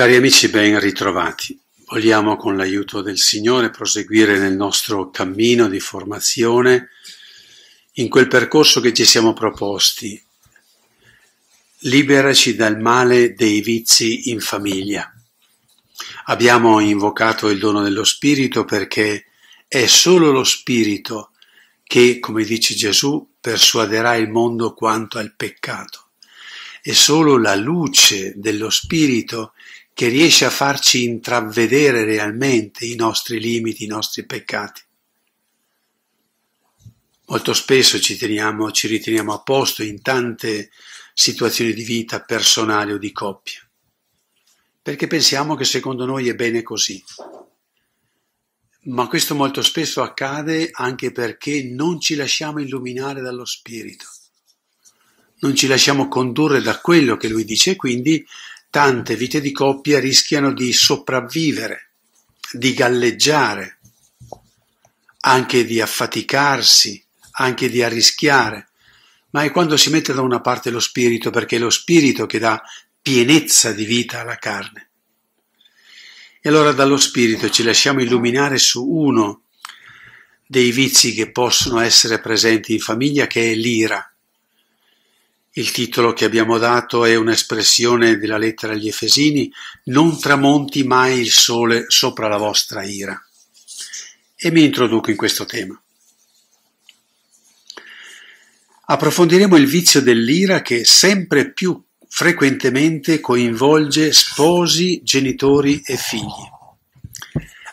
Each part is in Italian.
Cari amici, ben ritrovati. Vogliamo con l'aiuto del Signore proseguire nel nostro cammino di formazione in quel percorso che ci siamo proposti. Liberaci dal male dei vizi in famiglia. Abbiamo invocato il dono dello Spirito perché è solo lo Spirito che, come dice Gesù, persuaderà il mondo quanto al peccato. È solo la luce dello Spirito che riesce a farci intravedere realmente i nostri limiti, i nostri peccati. Molto spesso ci, teniamo, ci riteniamo a posto in tante situazioni di vita personali o di coppia, perché pensiamo che secondo noi è bene così. Ma questo molto spesso accade anche perché non ci lasciamo illuminare dallo Spirito, non ci lasciamo condurre da quello che Lui dice, quindi Tante vite di coppia rischiano di sopravvivere, di galleggiare, anche di affaticarsi, anche di arrischiare, ma è quando si mette da una parte lo spirito, perché è lo spirito che dà pienezza di vita alla carne. E allora dallo spirito ci lasciamo illuminare su uno dei vizi che possono essere presenti in famiglia, che è l'ira. Il titolo che abbiamo dato è un'espressione della lettera agli Efesini, non tramonti mai il sole sopra la vostra ira. E mi introduco in questo tema. Approfondiremo il vizio dell'ira che sempre più frequentemente coinvolge sposi, genitori e figli.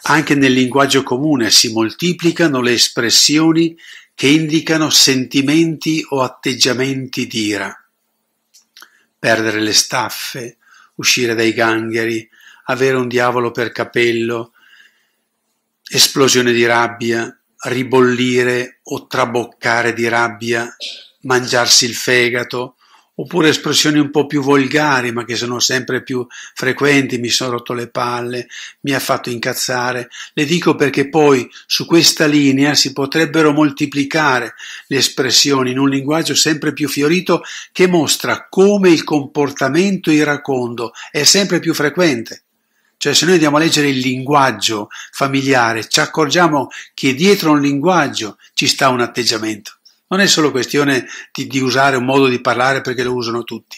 Anche nel linguaggio comune si moltiplicano le espressioni che indicano sentimenti o atteggiamenti di ira. Perdere le staffe, uscire dai gangheri, avere un diavolo per capello, esplosione di rabbia, ribollire o traboccare di rabbia, mangiarsi il fegato, oppure espressioni un po' più volgari, ma che sono sempre più frequenti, mi sono rotto le palle, mi ha fatto incazzare. Le dico perché poi su questa linea si potrebbero moltiplicare le espressioni in un linguaggio sempre più fiorito che mostra come il comportamento iracondo è sempre più frequente. Cioè se noi andiamo a leggere il linguaggio familiare, ci accorgiamo che dietro un linguaggio ci sta un atteggiamento. Non è solo questione di, di usare un modo di parlare perché lo usano tutti.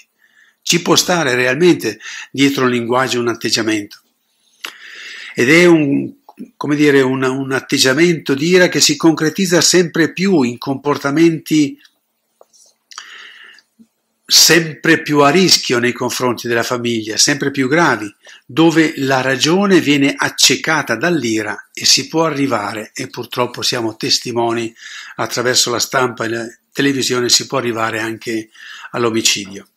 Ci può stare realmente dietro un linguaggio un atteggiamento. Ed è un, come dire, un, un atteggiamento di ira che si concretizza sempre più in comportamenti sempre più a rischio nei confronti della famiglia, sempre più gravi, dove la ragione viene accecata dall'ira e si può arrivare, e purtroppo siamo testimoni attraverso la stampa e la televisione, si può arrivare anche all'omicidio.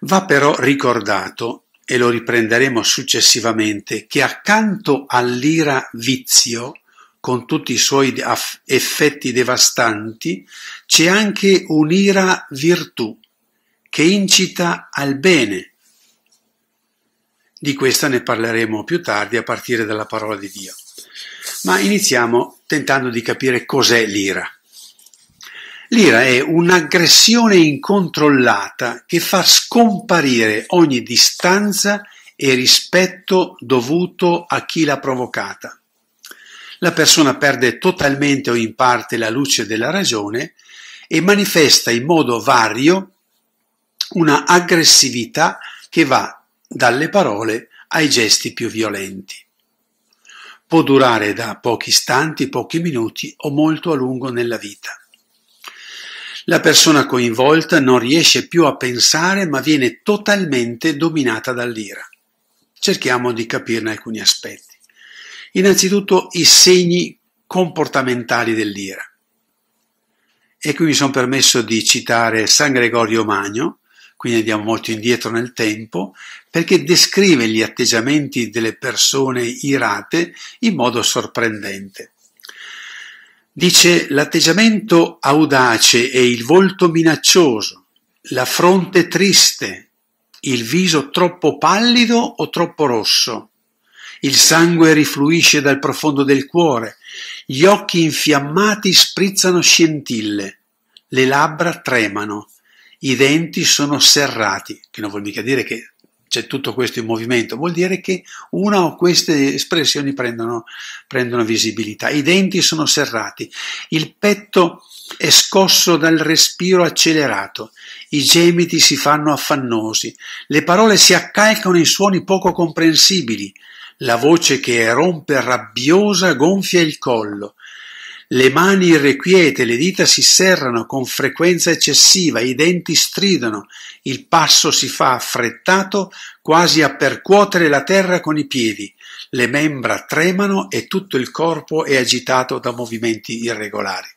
Va però ricordato, e lo riprenderemo successivamente, che accanto all'ira vizio, con tutti i suoi effetti devastanti, c'è anche un'ira virtù che incita al bene. Di questa ne parleremo più tardi a partire dalla parola di Dio. Ma iniziamo tentando di capire cos'è l'ira. L'ira è un'aggressione incontrollata che fa scomparire ogni distanza e rispetto dovuto a chi l'ha provocata. La persona perde totalmente o in parte la luce della ragione e manifesta in modo vario una aggressività che va dalle parole ai gesti più violenti. Può durare da pochi istanti, pochi minuti o molto a lungo nella vita. La persona coinvolta non riesce più a pensare ma viene totalmente dominata dall'ira. Cerchiamo di capirne alcuni aspetti. Innanzitutto i segni comportamentali dell'ira. E qui mi sono permesso di citare San Gregorio Magno, quindi andiamo molto indietro nel tempo, perché descrive gli atteggiamenti delle persone irate in modo sorprendente. Dice l'atteggiamento audace e il volto minaccioso, la fronte triste, il viso troppo pallido o troppo rosso, il sangue rifluisce dal profondo del cuore, gli occhi infiammati sprizzano scintille, le labbra tremano, i denti sono serrati, che non vuol mica dire che c'è tutto questo in movimento, vuol dire che una o queste espressioni prendono, prendono visibilità. I denti sono serrati, il petto è scosso dal respiro accelerato, i gemiti si fanno affannosi, le parole si accalcano in suoni poco comprensibili, la voce che rompe rabbiosa gonfia il collo, le mani irrequiete, le dita si serrano con frequenza eccessiva, i denti stridono, il passo si fa affrettato quasi a percuotere la terra con i piedi, le membra tremano e tutto il corpo è agitato da movimenti irregolari.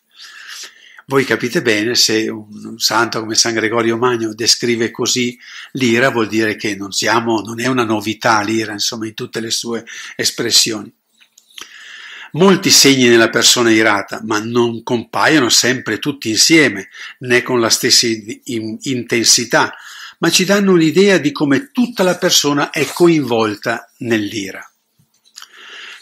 Voi capite bene se un santo come San Gregorio Magno descrive così l'ira, vuol dire che non, siamo, non è una novità l'ira, insomma, in tutte le sue espressioni molti segni nella persona irata, ma non compaiono sempre tutti insieme, né con la stessa intensità, ma ci danno un'idea di come tutta la persona è coinvolta nell'ira.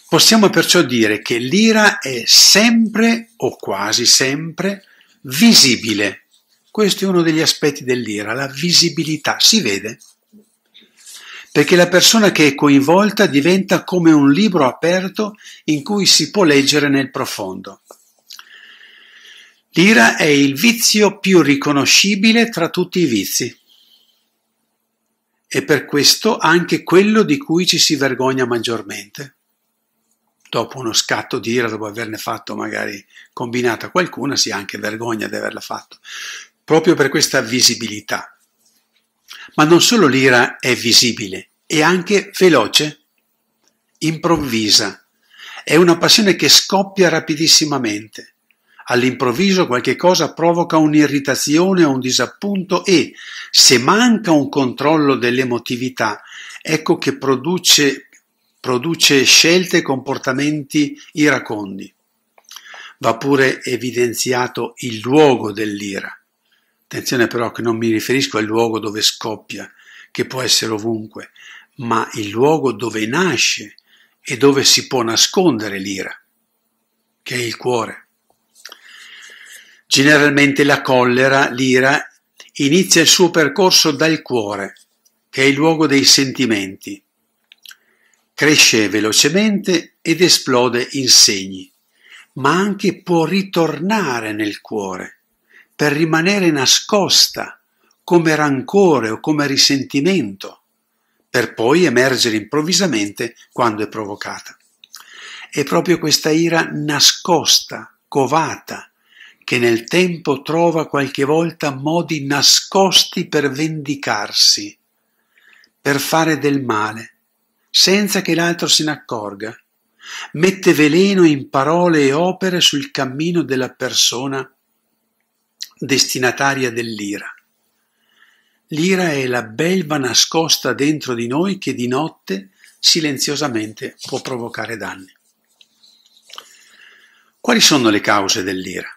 Possiamo perciò dire che l'ira è sempre o quasi sempre visibile. Questo è uno degli aspetti dell'ira, la visibilità, si vede perché la persona che è coinvolta diventa come un libro aperto in cui si può leggere nel profondo. L'ira è il vizio più riconoscibile tra tutti i vizi e per questo anche quello di cui ci si vergogna maggiormente. Dopo uno scatto di ira, dopo averne fatto magari combinata qualcuna, si ha anche vergogna di averla fatto, proprio per questa visibilità. Ma non solo l'ira è visibile, è anche veloce, improvvisa. È una passione che scoppia rapidissimamente. All'improvviso qualche cosa provoca un'irritazione o un disappunto e, se manca un controllo dell'emotività, ecco che produce, produce scelte e comportamenti iracondi. Va pure evidenziato il luogo dell'ira. Attenzione però che non mi riferisco al luogo dove scoppia, che può essere ovunque, ma il luogo dove nasce e dove si può nascondere l'ira, che è il cuore. Generalmente la collera, l'ira, inizia il suo percorso dal cuore, che è il luogo dei sentimenti. Cresce velocemente ed esplode in segni, ma anche può ritornare nel cuore per rimanere nascosta come rancore o come risentimento, per poi emergere improvvisamente quando è provocata. È proprio questa ira nascosta, covata, che nel tempo trova qualche volta modi nascosti per vendicarsi, per fare del male, senza che l'altro se ne accorga. Mette veleno in parole e opere sul cammino della persona destinataria dell'ira. L'ira è la belva nascosta dentro di noi che di notte silenziosamente può provocare danni. Quali sono le cause dell'ira?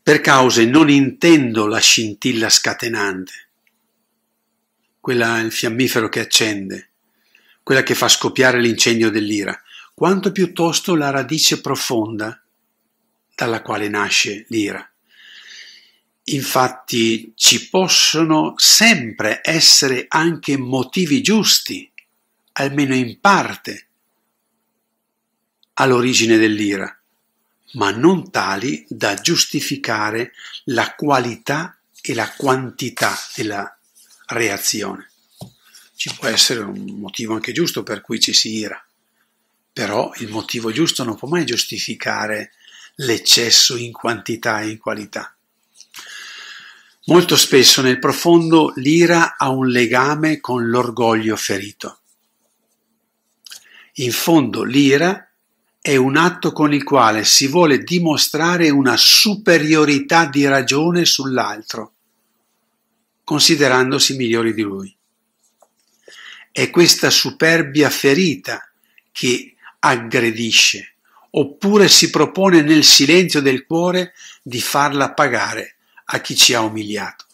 Per cause non intendo la scintilla scatenante, quella il fiammifero che accende, quella che fa scoppiare l'incendio dell'ira, quanto piuttosto la radice profonda dalla quale nasce l'ira. Infatti ci possono sempre essere anche motivi giusti, almeno in parte, all'origine dell'ira, ma non tali da giustificare la qualità e la quantità della reazione. Ci può essere un motivo anche giusto per cui ci si ira, però il motivo giusto non può mai giustificare l'eccesso in quantità e in qualità. Molto spesso nel profondo l'ira ha un legame con l'orgoglio ferito. In fondo l'ira è un atto con il quale si vuole dimostrare una superiorità di ragione sull'altro, considerandosi migliori di lui. È questa superbia ferita che aggredisce, oppure si propone nel silenzio del cuore di farla pagare a chi ci ha umiliato.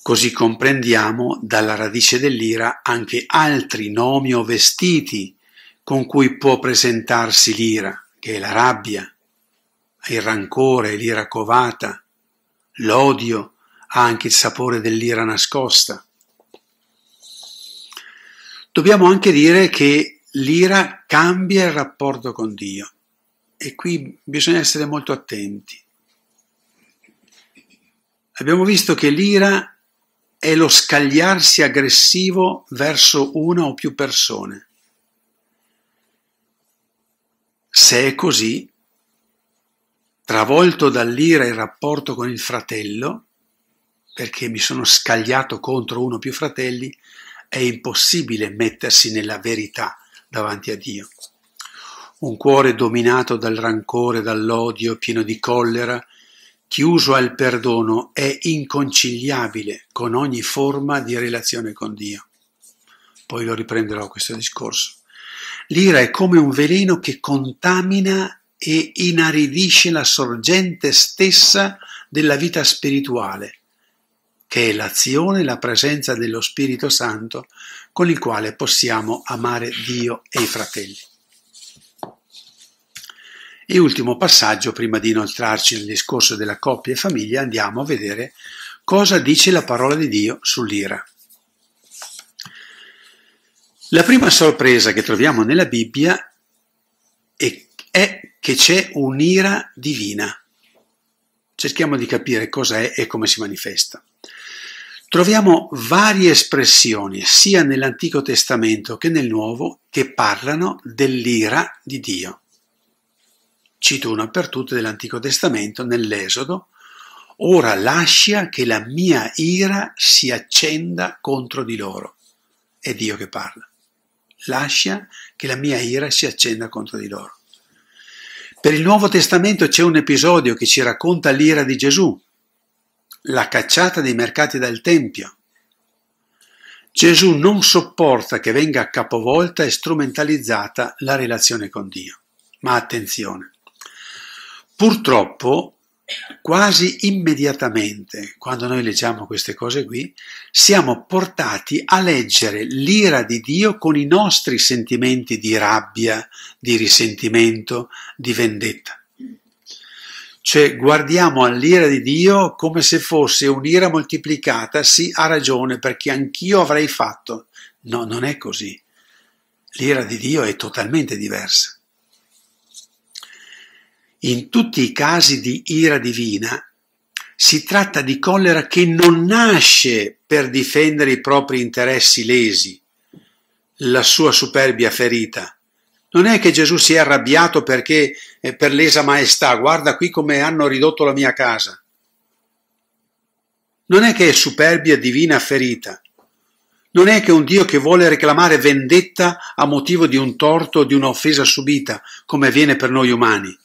Così comprendiamo dalla radice dell'ira anche altri nomi o vestiti con cui può presentarsi l'ira, che è la rabbia, il rancore, l'ira covata, l'odio, ha anche il sapore dell'ira nascosta. Dobbiamo anche dire che l'ira cambia il rapporto con Dio e qui bisogna essere molto attenti. Abbiamo visto che l'ira è lo scagliarsi aggressivo verso una o più persone. Se è così, travolto dall'ira il rapporto con il fratello, perché mi sono scagliato contro uno o più fratelli, è impossibile mettersi nella verità davanti a Dio. Un cuore dominato dal rancore, dall'odio, pieno di collera, chiuso al perdono, è inconciliabile con ogni forma di relazione con Dio. Poi lo riprenderò questo discorso. L'ira è come un veleno che contamina e inaridisce la sorgente stessa della vita spirituale, che è l'azione e la presenza dello Spirito Santo con il quale possiamo amare Dio e i fratelli. E ultimo passaggio, prima di inoltrarci nel discorso della coppia e famiglia, andiamo a vedere cosa dice la parola di Dio sull'ira. La prima sorpresa che troviamo nella Bibbia è, che c'è un'ira divina. Cerchiamo di capire cosa è e come si manifesta. Troviamo varie espressioni, sia nell'Antico Testamento che nel Nuovo, che parlano dell'ira di Dio. Cito una per tutte dell'Antico Testamento, nell'Esodo, ora lascia che la mia ira si accenda contro di loro. È Dio che parla. Lascia che la mia ira si accenda contro di loro. Per il Nuovo Testamento c'è un episodio che ci racconta l'ira di Gesù, la cacciata dei mercati dal Tempio. Gesù non sopporta che venga capovolta e strumentalizzata la relazione con Dio. Ma attenzione, Purtroppo, quasi immediatamente, quando noi leggiamo queste cose qui, siamo portati a leggere l'ira di Dio con i nostri sentimenti di rabbia, di risentimento, di vendetta. Cioè guardiamo all'ira di Dio come se fosse un'ira moltiplicata, sì, ha ragione, perché anch'io avrei fatto. No, non è così. L'ira di Dio è totalmente diversa. In tutti i casi di ira divina si tratta di collera che non nasce per difendere i propri interessi lesi, la sua superbia ferita. Non è che Gesù si è arrabbiato perché eh, per lesa maestà, guarda qui come hanno ridotto la mia casa. Non è che è superbia divina ferita. Non è che un Dio che vuole reclamare vendetta a motivo di un torto o di un'offesa subita, come avviene per noi umani.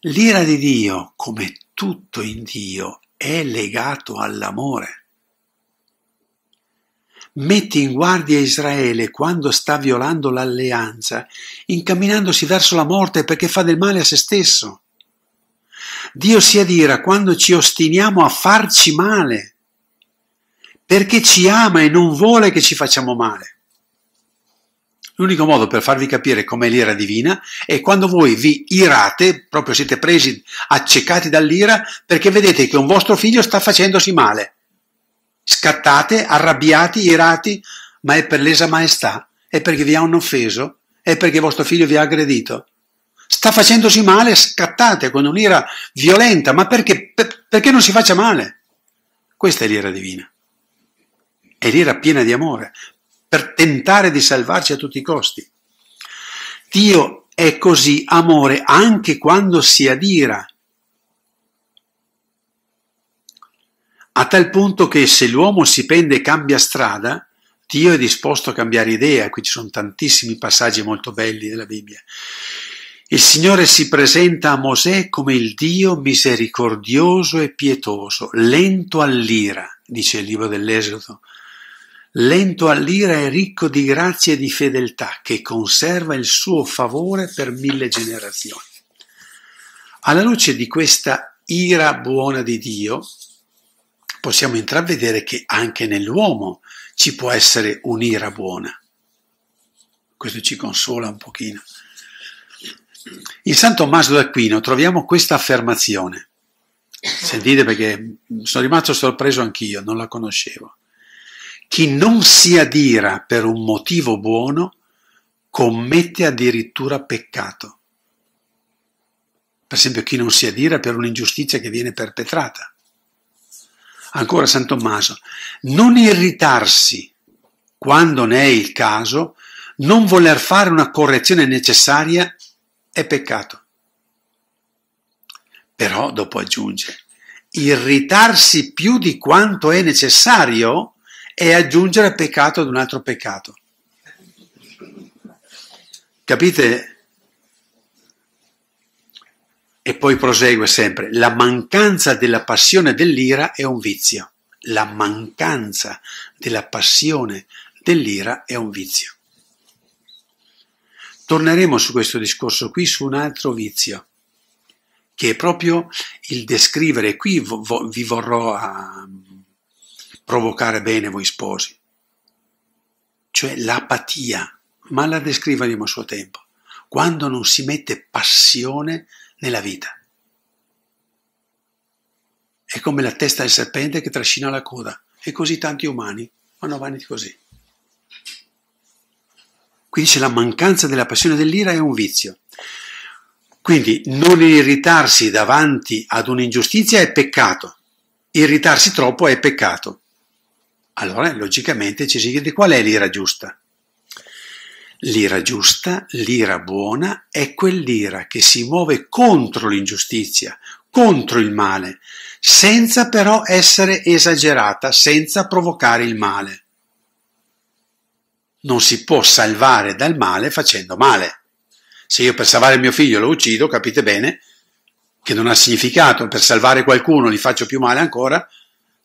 L'ira di Dio, come tutto in Dio, è legato all'amore. Metti in guardia Israele quando sta violando l'alleanza, incamminandosi verso la morte perché fa del male a se stesso. Dio si adira quando ci ostiniamo a farci male, perché ci ama e non vuole che ci facciamo male. L'unico modo per farvi capire com'è l'ira divina è quando voi vi irate, proprio siete presi, accecati dall'ira, perché vedete che un vostro figlio sta facendosi male. Scattate, arrabbiati, irati, ma è per lesa maestà, è perché vi hanno offeso, è perché vostro figlio vi ha aggredito. Sta facendosi male, scattate con un'ira violenta, ma perché, per, perché non si faccia male? Questa è l'ira divina. È l'ira piena di amore, per tentare di salvarci a tutti i costi. Dio è così amore anche quando si adira, a tal punto che se l'uomo si pende e cambia strada, Dio è disposto a cambiare idea, qui ci sono tantissimi passaggi molto belli della Bibbia. Il Signore si presenta a Mosè come il Dio misericordioso e pietoso, lento all'ira, dice il libro dell'Esodo, lento all'ira e ricco di grazia e di fedeltà, che conserva il suo favore per mille generazioni. Alla luce di questa ira buona di Dio, possiamo intravedere che anche nell'uomo ci può essere un'ira buona. Questo ci consola un pochino. In San Tommaso d'Aquino troviamo questa affermazione. Sentite perché sono rimasto sorpreso anch'io, non la conoscevo. Chi non si adira per un motivo buono commette addirittura peccato. Per esempio chi non si adira per un'ingiustizia che viene perpetrata. Ancora San Tommaso, non irritarsi quando ne è il caso, non voler fare una correzione necessaria è peccato. Però dopo aggiunge, irritarsi più di quanto è necessario è aggiungere peccato ad un altro peccato. Capite? E poi prosegue sempre, la mancanza della passione dell'ira è un vizio. La mancanza della passione dell'ira è un vizio. Torneremo su questo discorso qui su un altro vizio, che è proprio il descrivere, qui vo- vi vorrò a provocare bene voi sposi, cioè l'apatia, ma la descriveremo a suo tempo, quando non si mette passione nella vita. È come la testa del serpente che trascina la coda, e così tanti umani vanno avanti così. Qui dice la mancanza della passione dell'ira è un vizio. Quindi non irritarsi davanti ad un'ingiustizia è peccato, irritarsi troppo è peccato. Allora, logicamente ci si chiede qual è l'ira giusta. L'ira giusta, l'ira buona, è quell'ira che si muove contro l'ingiustizia, contro il male, senza però essere esagerata, senza provocare il male non si può salvare dal male facendo male. Se io per salvare mio figlio lo uccido, capite bene che non ha significato, per salvare qualcuno gli faccio più male ancora,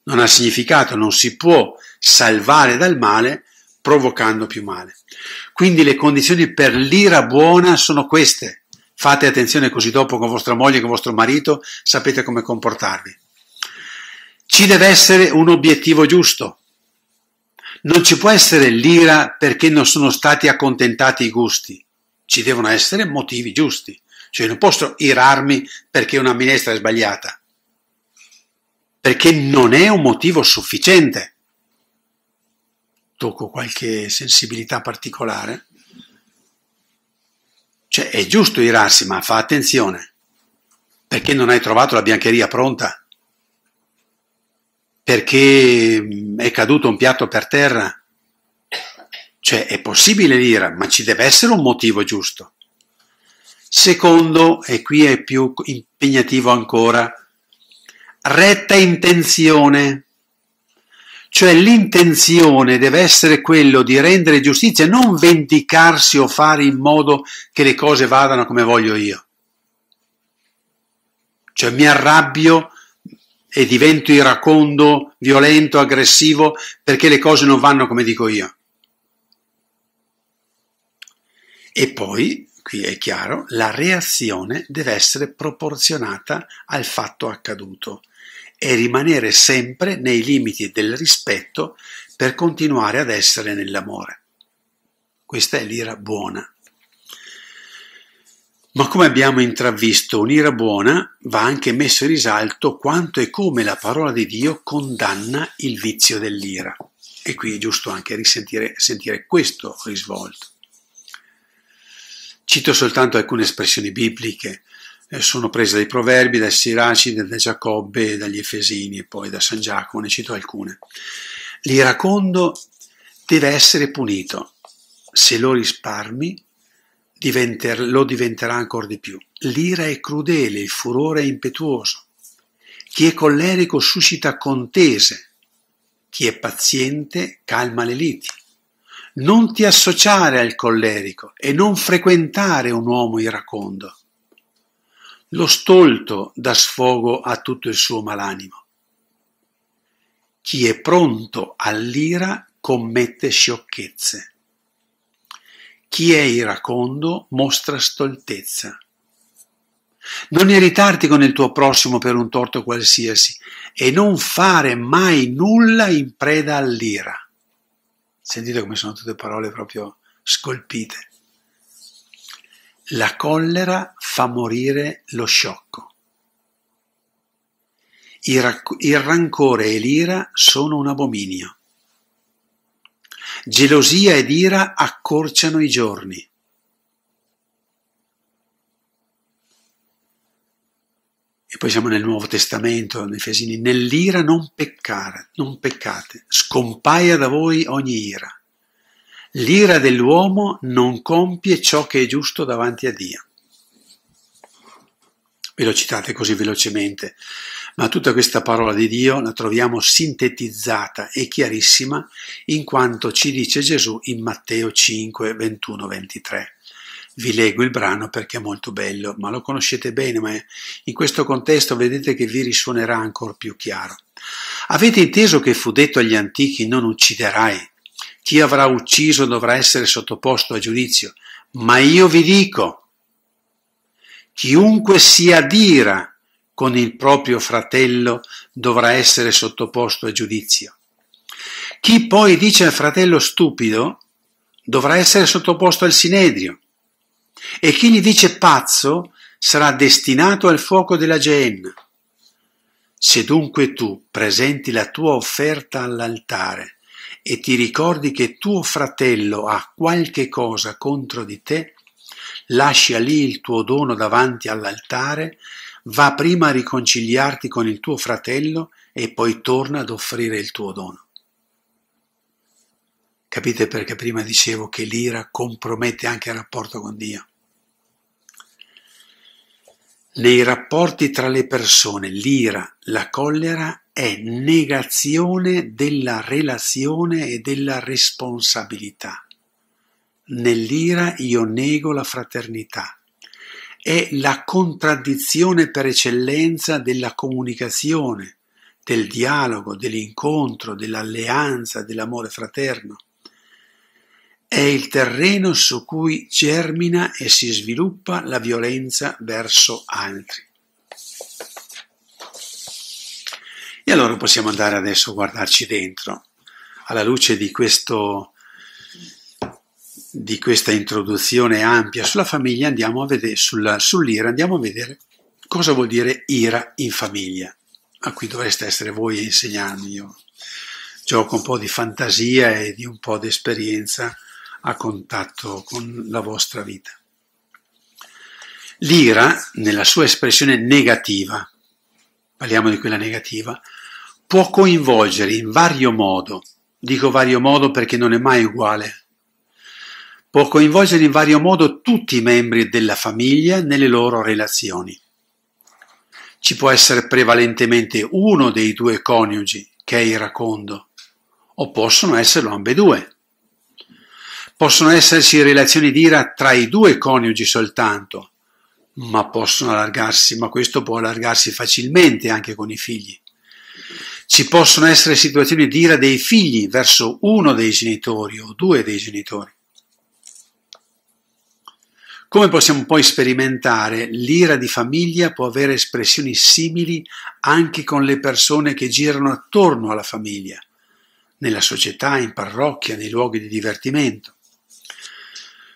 non ha significato, non si può salvare dal male provocando più male. Quindi le condizioni per l'ira buona sono queste. Fate attenzione così dopo con vostra moglie, con vostro marito, sapete come comportarvi. Ci deve essere un obiettivo giusto. Non ci può essere l'ira perché non sono stati accontentati i gusti. Ci devono essere motivi giusti. Cioè non posso irarmi perché una minestra è sbagliata. Perché non è un motivo sufficiente. Tocco qualche sensibilità particolare. Cioè è giusto irarsi, ma fa attenzione. Perché non hai trovato la biancheria pronta? perché mm, è caduto un piatto per terra. Cioè è possibile l'ira, ma ci deve essere un motivo giusto. Secondo, e qui è più impegnativo ancora, retta intenzione. Cioè l'intenzione deve essere quello di rendere giustizia, non vendicarsi o fare in modo che le cose vadano come voglio io. Cioè mi arrabbio e divento iracondo, violento, aggressivo perché le cose non vanno come dico io. E poi, qui è chiaro, la reazione deve essere proporzionata al fatto accaduto e rimanere sempre nei limiti del rispetto per continuare ad essere nell'amore. Questa è l'ira buona. Ma come abbiamo intravisto un'ira buona, va anche messo in risalto quanto e come la parola di Dio condanna il vizio dell'ira. E qui è giusto anche risentire sentire questo risvolto. Cito soltanto alcune espressioni bibliche, sono prese dai Proverbi, dai Siracide, da Giacobbe, dagli Efesini e poi da San Giacomo, ne cito alcune. L'iracondo deve essere punito. Se lo risparmi, diventer, lo diventerà ancora di più. L'ira è crudele, il furore è impetuoso. Chi è collerico suscita contese, chi è paziente calma le liti. Non ti associare al collerico e non frequentare un uomo iracondo. Lo stolto dà sfogo a tutto il suo malanimo. Chi è pronto all'ira commette sciocchezze. Chi è iracondo mostra stoltezza. Non irritarti con il tuo prossimo per un torto qualsiasi e non fare mai nulla in preda all'ira. Sentite come sono tutte parole proprio scolpite. La collera fa morire lo sciocco. Il, rac- il rancore e l'ira sono un abominio. Gelosia ed ira accorciano i giorni. E poi siamo nel Nuovo Testamento, nei Efesini, nell'ira non peccare, non peccate, scompaia da voi ogni ira. L'ira dell'uomo non compie ciò che è giusto davanti a Dio. Ve lo citate così velocemente, ma tutta questa parola di Dio la troviamo sintetizzata e chiarissima in quanto ci dice Gesù in Matteo 5, 21, 23. Vi leggo il brano perché è molto bello, ma lo conoscete bene, ma in questo contesto vedete che vi risuonerà ancora più chiaro. Avete inteso che fu detto agli antichi non ucciderai? Chi avrà ucciso dovrà essere sottoposto a giudizio. Ma io vi dico, chiunque si adira con il proprio fratello dovrà essere sottoposto a giudizio. Chi poi dice al fratello stupido dovrà essere sottoposto al sinedrio e chi gli dice pazzo sarà destinato al fuoco della Geenna. Se dunque tu presenti la tua offerta all'altare e ti ricordi che tuo fratello ha qualche cosa contro di te, lascia lì il tuo dono davanti all'altare, va prima a riconciliarti con il tuo fratello e poi torna ad offrire il tuo dono. Capite perché prima dicevo che l'ira compromette anche il rapporto con Dio? Nei rapporti tra le persone l'ira, la collera è negazione della relazione e della responsabilità. Nell'ira io nego la fraternità. È la contraddizione per eccellenza della comunicazione, del dialogo, dell'incontro, dell'alleanza, dell'amore fraterno è il terreno su cui germina e si sviluppa la violenza verso altri. E allora possiamo andare adesso a guardarci dentro, alla luce di, questo, di questa introduzione ampia sulla famiglia, andiamo a vedere, sulla, sull'ira, andiamo a vedere cosa vuol dire ira in famiglia. A cui dovreste essere voi a insegnarmi. Io gioco un po' di fantasia e di un po' di esperienza a contatto con la vostra vita. L'ira, nella sua espressione negativa, parliamo di quella negativa, può coinvolgere in vario modo, dico vario modo perché non è mai uguale, può coinvolgere in vario modo tutti i membri della famiglia nelle loro relazioni. Ci può essere prevalentemente uno dei due coniugi che è iracondo, o possono esserlo ambedue. Possono esserci relazioni d'ira tra i due coniugi soltanto, ma possono allargarsi, ma questo può allargarsi facilmente anche con i figli. Ci possono essere situazioni d'ira dei figli verso uno dei genitori o due dei genitori. Come possiamo poi sperimentare, l'ira di famiglia può avere espressioni simili anche con le persone che girano attorno alla famiglia, nella società, in parrocchia, nei luoghi di divertimento.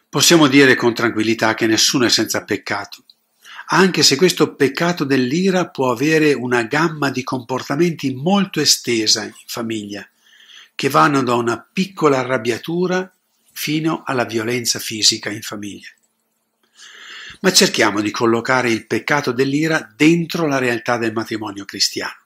Possiamo dire con tranquillità che nessuno è senza peccato, anche se questo peccato dell'ira può avere una gamma di comportamenti molto estesa in famiglia, che vanno da una piccola arrabbiatura fino alla violenza fisica in famiglia. Ma cerchiamo di collocare il peccato dell'ira dentro la realtà del matrimonio cristiano.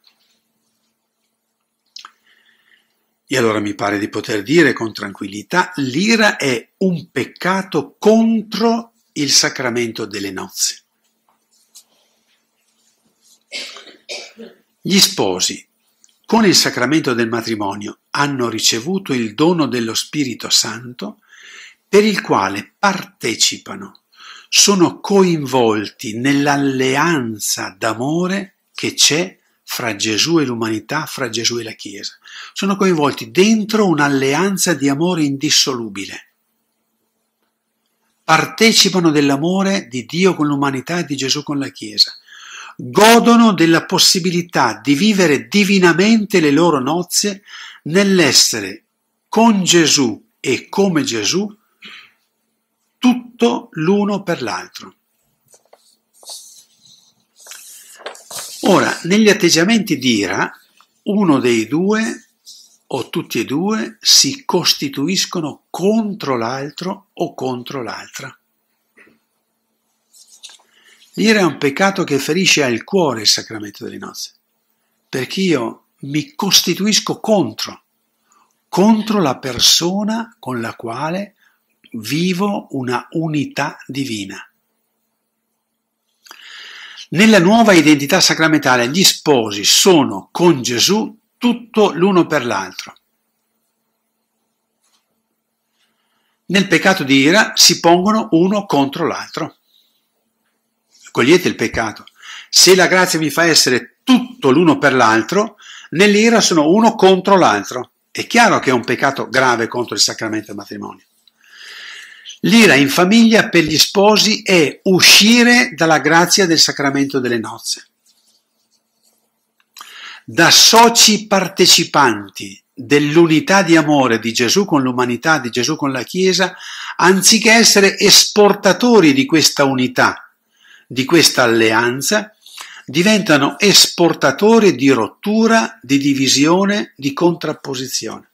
E allora mi pare di poter dire con tranquillità, l'ira è un peccato contro il sacramento delle nozze. Gli sposi, con il sacramento del matrimonio, hanno ricevuto il dono dello Spirito Santo per il quale partecipano, sono coinvolti nell'alleanza d'amore che c'è fra Gesù e l'umanità, fra Gesù e la Chiesa. Sono coinvolti dentro un'alleanza di amore indissolubile. Partecipano dell'amore di Dio con l'umanità e di Gesù con la Chiesa. Godono della possibilità di vivere divinamente le loro nozze nell'essere con Gesù e come Gesù tutto l'uno per l'altro. Ora, negli atteggiamenti di ira, uno dei due o tutti e due si costituiscono contro l'altro o contro l'altra. L'ira è un peccato che ferisce al cuore il sacramento delle nozze, perché io mi costituisco contro, contro la persona con la quale vivo una unità divina. Nella nuova identità sacramentale gli sposi sono con Gesù tutto l'uno per l'altro. Nel peccato di ira si pongono uno contro l'altro. Cogliete il peccato. Se la grazia mi fa essere tutto l'uno per l'altro, nell'ira sono uno contro l'altro. È chiaro che è un peccato grave contro il sacramento del matrimonio. L'ira in famiglia per gli sposi è uscire dalla grazia del sacramento delle nozze da soci partecipanti dell'unità di amore di Gesù con l'umanità, di Gesù con la Chiesa, anziché essere esportatori di questa unità, di questa alleanza, diventano esportatori di rottura, di divisione, di contrapposizione.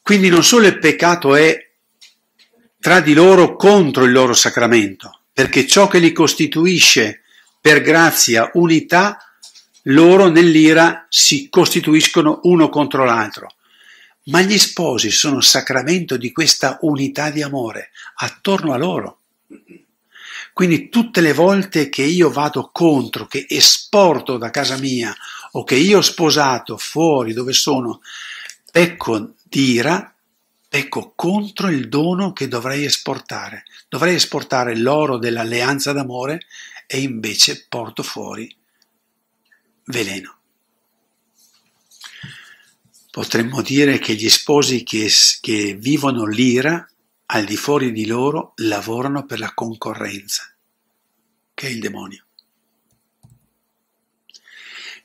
Quindi non solo il peccato è tra di loro contro il loro sacramento, perché ciò che li costituisce per grazia unità loro nell'ira si costituiscono uno contro l'altro. Ma gli sposi sono sacramento di questa unità di amore attorno a loro. Quindi tutte le volte che io vado contro, che esporto da casa mia o che io ho sposato fuori dove sono, pecco di ira, pecco contro il dono che dovrei esportare. Dovrei esportare l'oro dell'alleanza d'amore e invece porto fuori veleno. Potremmo dire che gli sposi che, che vivono l'ira al di fuori di loro lavorano per la concorrenza, che è il demonio.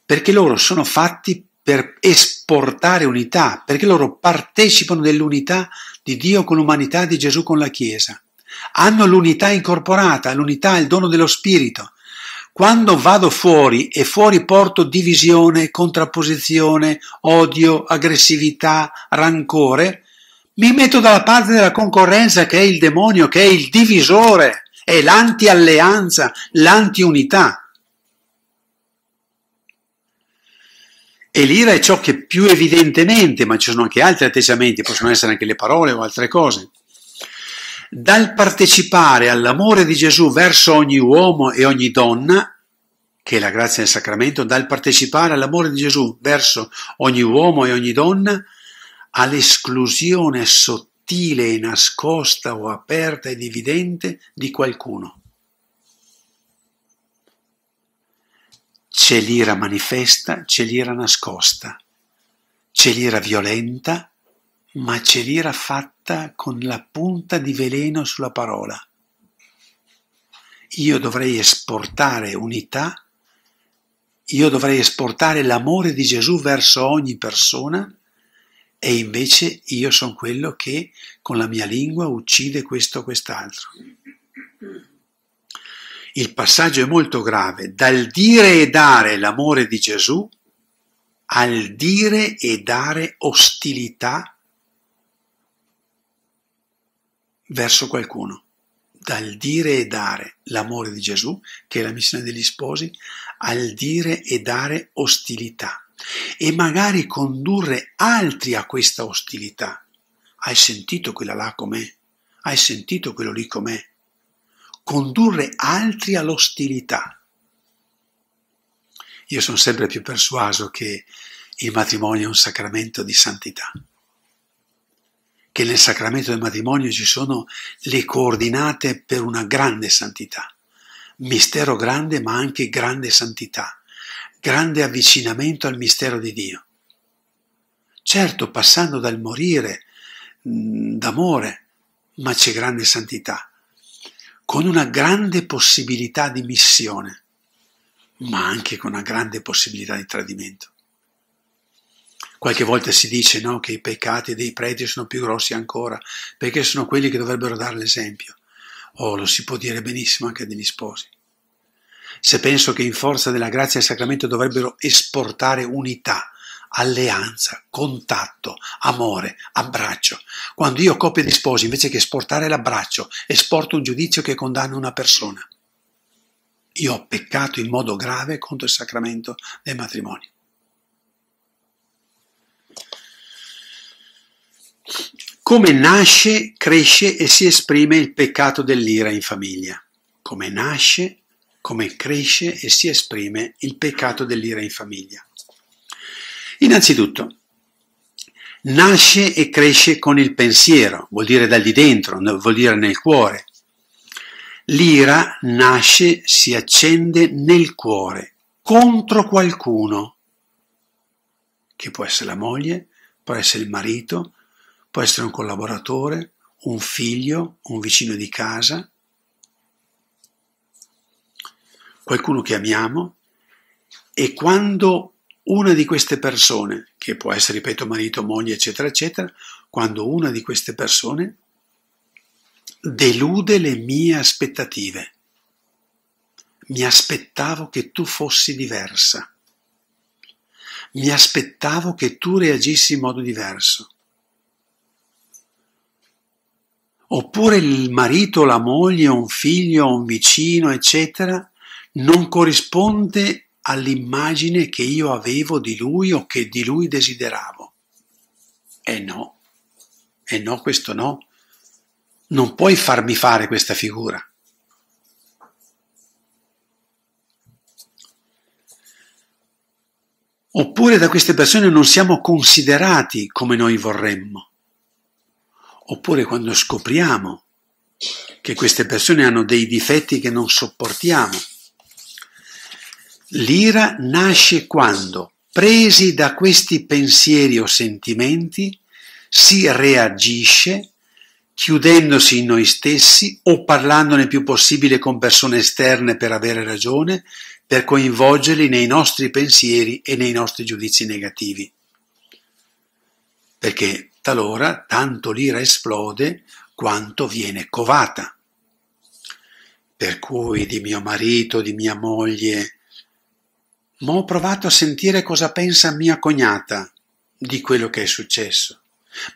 Perché loro sono fatti per esportare unità, perché loro partecipano dell'unità di Dio con l'umanità, di Gesù con la Chiesa. Hanno l'unità incorporata, l'unità, il dono dello Spirito, quando vado fuori e fuori porto divisione, contrapposizione, odio, aggressività, rancore, mi metto dalla parte della concorrenza che è il demonio, che è il divisore, è l'anti-alleanza, l'anti-unità. E l'ira è ciò che più evidentemente, ma ci sono anche altri atteggiamenti, possono essere anche le parole o altre cose, dal partecipare all'amore di Gesù verso ogni uomo e ogni donna, che è la grazia del sacramento, dal partecipare all'amore di Gesù verso ogni uomo e ogni donna, all'esclusione sottile e nascosta o aperta ed evidente di qualcuno. C'è l'ira manifesta, c'è l'ira nascosta, c'è l'ira violenta, ma c'è l'ira fatta con la punta di veleno sulla parola. Io dovrei esportare unità, io dovrei esportare l'amore di Gesù verso ogni persona e invece io sono quello che con la mia lingua uccide questo o quest'altro. Il passaggio è molto grave, dal dire e dare l'amore di Gesù al dire e dare ostilità verso qualcuno, dal dire e dare l'amore di Gesù, che è la missione degli sposi, al dire e dare ostilità e magari condurre altri a questa ostilità. Hai sentito quella là com'è? Hai sentito quello lì com'è? Condurre altri all'ostilità. Io sono sempre più persuaso che il matrimonio è un sacramento di santità che nel sacramento del matrimonio ci sono le coordinate per una grande santità. Mistero grande ma anche grande santità, grande avvicinamento al mistero di Dio. Certo, passando dal morire mh, d'amore, ma c'è grande santità, con una grande possibilità di missione, ma anche con una grande possibilità di tradimento. Qualche volta si dice no, che i peccati dei preti sono più grossi ancora, perché sono quelli che dovrebbero dare l'esempio. Oh, lo si può dire benissimo anche degli sposi. Se penso che in forza della grazia e del sacramento dovrebbero esportare unità, alleanza, contatto, amore, abbraccio. Quando io coppia di sposi, invece che esportare l'abbraccio, esporto un giudizio che condanna una persona. Io ho peccato in modo grave contro il sacramento del matrimonio. Come nasce, cresce e si esprime il peccato dell'ira in famiglia. Come nasce, come cresce e si esprime il peccato dell'ira in famiglia. Innanzitutto, nasce e cresce con il pensiero, vuol dire dal di dentro, vuol dire nel cuore. L'ira nasce, si accende nel cuore, contro qualcuno, che può essere la moglie, può essere il marito, può essere un collaboratore, un figlio, un vicino di casa, qualcuno che amiamo, e quando una di queste persone, che può essere, ripeto, marito, moglie, eccetera, eccetera, quando una di queste persone delude le mie aspettative. Mi aspettavo che tu fossi diversa. Mi aspettavo che tu reagissi in modo diverso. Oppure il marito, la moglie, un figlio, un vicino, eccetera, non corrisponde all'immagine che io avevo di lui o che di lui desideravo. E no, e no, questo no. Non puoi farmi fare questa figura. Oppure da queste persone non siamo considerati come noi vorremmo. Oppure quando scopriamo che queste persone hanno dei difetti che non sopportiamo L'ira nasce quando, presi da questi pensieri o sentimenti, si reagisce chiudendosi in noi stessi o parlandone più possibile con persone esterne per avere ragione, per coinvolgerli nei nostri pensieri e nei nostri giudizi negativi. Perché talora tanto l'ira esplode quanto viene covata. Per cui di mio marito, di mia moglie, ma ho provato a sentire cosa pensa mia cognata di quello che è successo.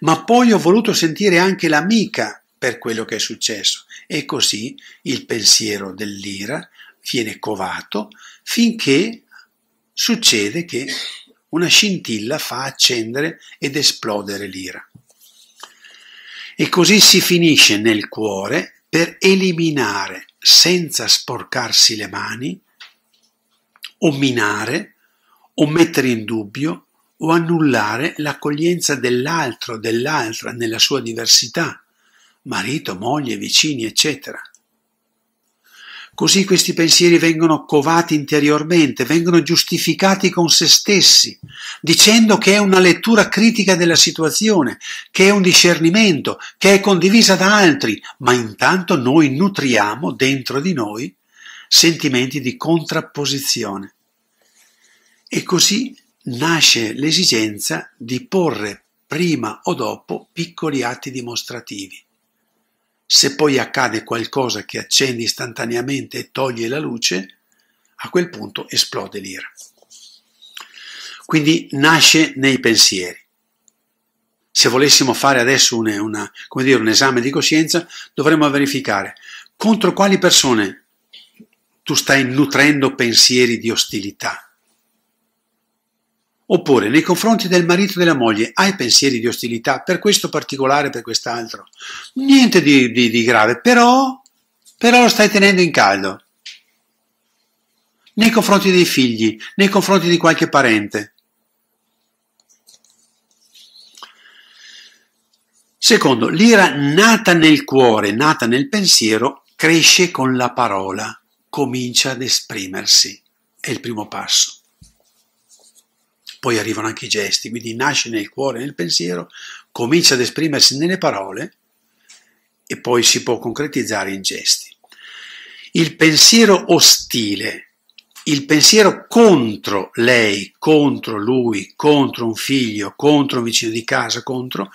Ma poi ho voluto sentire anche l'amica per quello che è successo e così il pensiero dell'ira viene covato finché succede che una scintilla fa accendere ed esplodere l'ira. E così si finisce nel cuore per eliminare senza sporcarsi le mani o minare, o mettere in dubbio, o annullare l'accoglienza dell'altro, dell'altra nella sua diversità, marito, moglie, vicini, eccetera. Così questi pensieri vengono covati interiormente, vengono giustificati con se stessi, dicendo che è una lettura critica della situazione, che è un discernimento, che è condivisa da altri, ma intanto noi nutriamo dentro di noi sentimenti di contrapposizione. E così nasce l'esigenza di porre prima o dopo piccoli atti dimostrativi. Se poi accade qualcosa che accende istantaneamente e toglie la luce, a quel punto esplode l'ira. Quindi nasce nei pensieri. Se volessimo fare adesso una, una, dire, un esame di coscienza, dovremmo verificare contro quali persone tu stai nutrendo pensieri di ostilità. Oppure nei confronti del marito e della moglie hai pensieri di ostilità per questo particolare, per quest'altro. Niente di, di, di grave, però, però lo stai tenendo in caldo. Nei confronti dei figli, nei confronti di qualche parente. Secondo, l'ira nata nel cuore, nata nel pensiero, cresce con la parola comincia ad esprimersi. È il primo passo. Poi arrivano anche i gesti, quindi nasce nel cuore, nel pensiero, comincia ad esprimersi nelle parole e poi si può concretizzare in gesti. Il pensiero ostile, il pensiero contro lei, contro lui, contro un figlio, contro un vicino di casa, contro,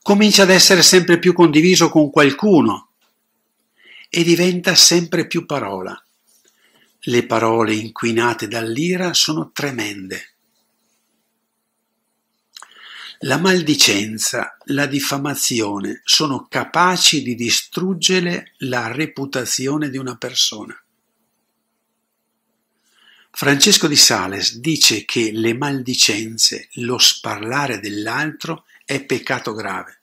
comincia ad essere sempre più condiviso con qualcuno e diventa sempre più parola le parole inquinate dall'ira sono tremende. La maldicenza, la diffamazione sono capaci di distruggere la reputazione di una persona. Francesco di Sales dice che le maldicenze, lo sparlare dell'altro è peccato grave.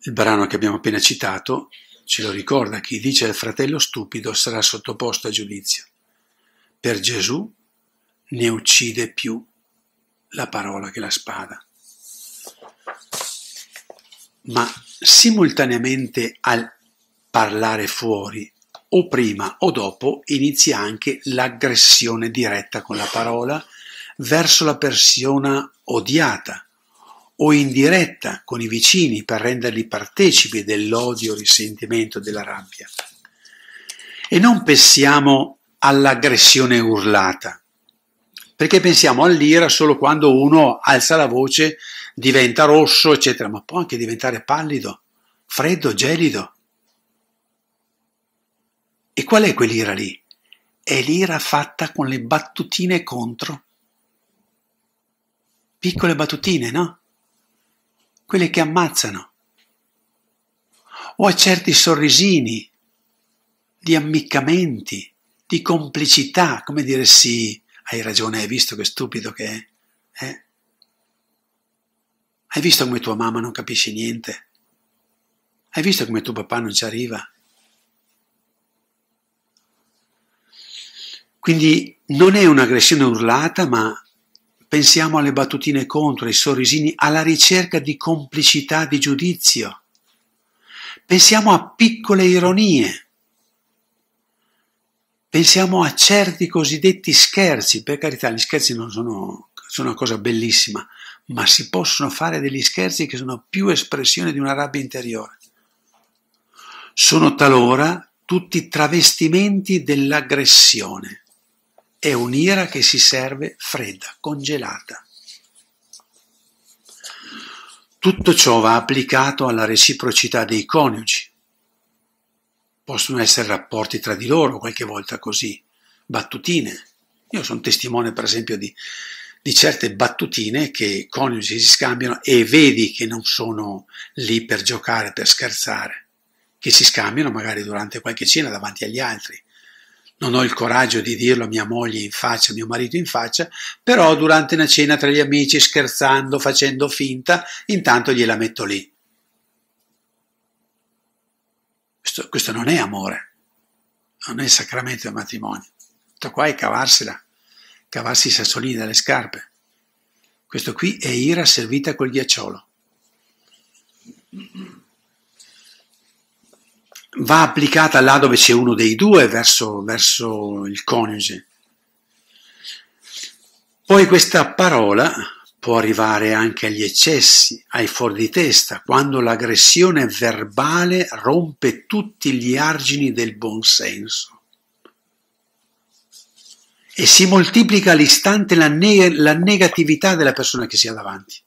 Il brano che abbiamo appena citato ce lo ricorda, chi dice al fratello stupido sarà sottoposto a giudizio. Per Gesù ne uccide più la parola che la spada. Ma simultaneamente al parlare fuori, o prima o dopo, inizia anche l'aggressione diretta con la parola verso la persona odiata o indiretta con i vicini per renderli partecipi dell'odio, risentimento, della rabbia. E non pensiamo all'aggressione urlata, perché pensiamo all'ira solo quando uno alza la voce, diventa rosso, eccetera, ma può anche diventare pallido, freddo, gelido. E qual è quell'ira lì? È l'ira fatta con le battutine contro. Piccole battutine, no? Quelle che ammazzano. O a certi sorrisini, di ammiccamenti, di complicità, come dire sì, hai ragione, hai visto che stupido che è? Eh? Hai visto come tua mamma non capisce niente? Hai visto come tuo papà non ci arriva? Quindi non è un'aggressione urlata, ma pensiamo alle battutine contro, ai sorrisini, alla ricerca di complicità, di giudizio. Pensiamo a piccole ironie. Pensiamo a certi cosiddetti scherzi, per carità gli scherzi non sono, sono una cosa bellissima, ma si possono fare degli scherzi che sono più espressione di una rabbia interiore. Sono talora tutti travestimenti dell'aggressione. È un'ira che si serve fredda, congelata. Tutto ciò va applicato alla reciprocità dei coniugi possono essere rapporti tra di loro, qualche volta così, battutine. Io sono testimone, per esempio, di, di certe battutine che coniugi si scambiano e vedi che non sono lì per giocare, per scherzare, che si scambiano magari durante qualche cena davanti agli altri. Non ho il coraggio di dirlo a mia moglie in faccia, a mio marito in faccia, però durante una cena tra gli amici, scherzando, facendo finta, intanto gliela metto lì. Questo, questo non è amore, non è il sacramento del matrimonio. Questo qua è cavarsela, cavarsi i sassolini dalle scarpe. Questo qui è ira servita col ghiacciolo. Va applicata là dove c'è uno dei due verso, verso il coniuge. Poi questa parola può arrivare anche agli eccessi, ai fuori di testa, quando l'aggressione verbale rompe tutti gli argini del buonsenso. E si moltiplica all'istante la, ne- la negatività della persona che si ha davanti.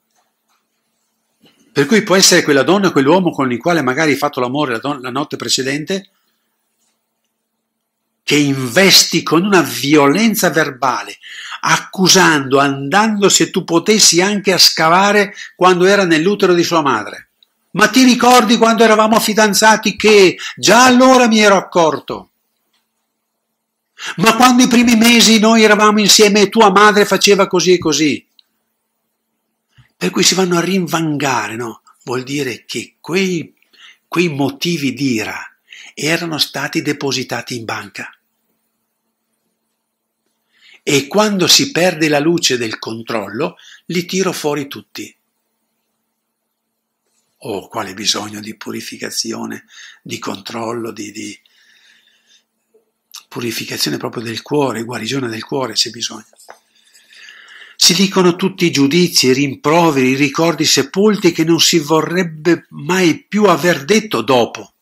Per cui può essere quella donna quell'uomo con il quale magari hai fatto l'amore la, don- la notte precedente, che investi con una violenza verbale, accusando, andando se tu potessi anche a scavare quando era nell'utero di sua madre. Ma ti ricordi quando eravamo fidanzati che già allora mi ero accorto? Ma quando i primi mesi noi eravamo insieme e tua madre faceva così e così? Per cui si vanno a rinvangare, no? Vuol dire che quei, quei motivi d'ira erano stati depositati in banca. E quando si perde la luce del controllo, li tiro fuori tutti. Oh, quale bisogno di purificazione, di controllo, di, di purificazione proprio del cuore, guarigione del cuore c'è bisogno. Si dicono tutti i giudizi, i rimproveri, i ricordi sepolti che non si vorrebbe mai più aver detto dopo.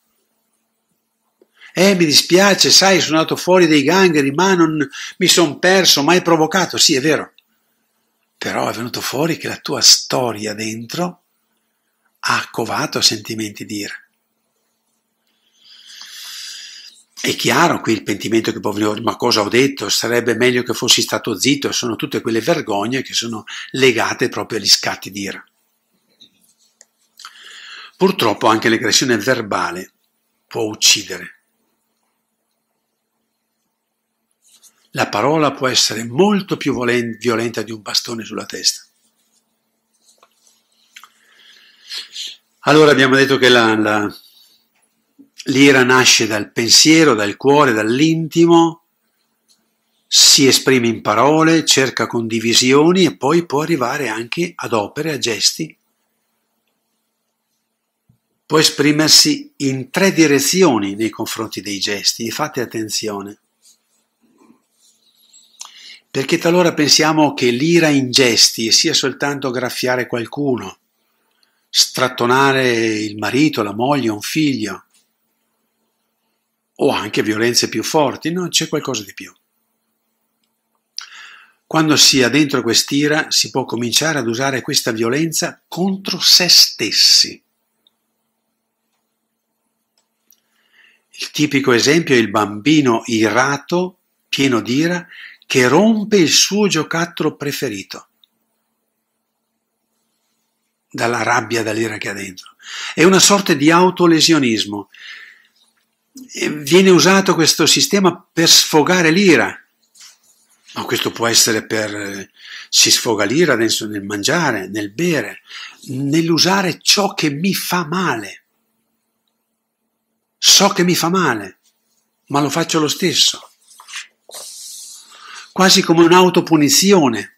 Eh, mi dispiace, sai, sono andato fuori dai gangheri, ma non mi sono perso, mai provocato. Sì, è vero. Però è venuto fuori che la tua storia dentro ha covato sentimenti di ira. È chiaro qui il pentimento che può venire, ma cosa ho detto? Sarebbe meglio che fossi stato zitto, sono tutte quelle vergogne che sono legate proprio agli scatti di ira. Purtroppo anche l'aggressione verbale può uccidere. La parola può essere molto più violenta di un bastone sulla testa. Allora abbiamo detto che la, la, l'ira nasce dal pensiero, dal cuore, dall'intimo, si esprime in parole, cerca condivisioni e poi può arrivare anche ad opere, a gesti. Può esprimersi in tre direzioni nei confronti dei gesti, fate attenzione. Perché talora pensiamo che l'ira in gesti sia soltanto graffiare qualcuno, strattonare il marito, la moglie, un figlio, o anche violenze più forti, no, c'è qualcosa di più. Quando si ha dentro quest'ira si può cominciare ad usare questa violenza contro se stessi. Il tipico esempio è il bambino irato, pieno d'ira, che rompe il suo giocattolo preferito dalla rabbia, dall'ira che ha dentro. È una sorta di autolesionismo. Viene usato questo sistema per sfogare l'ira. Ma questo può essere per... si sfoga l'ira adesso nel mangiare, nel bere, nell'usare ciò che mi fa male. So che mi fa male, ma lo faccio lo stesso. Quasi come un'autopunizione.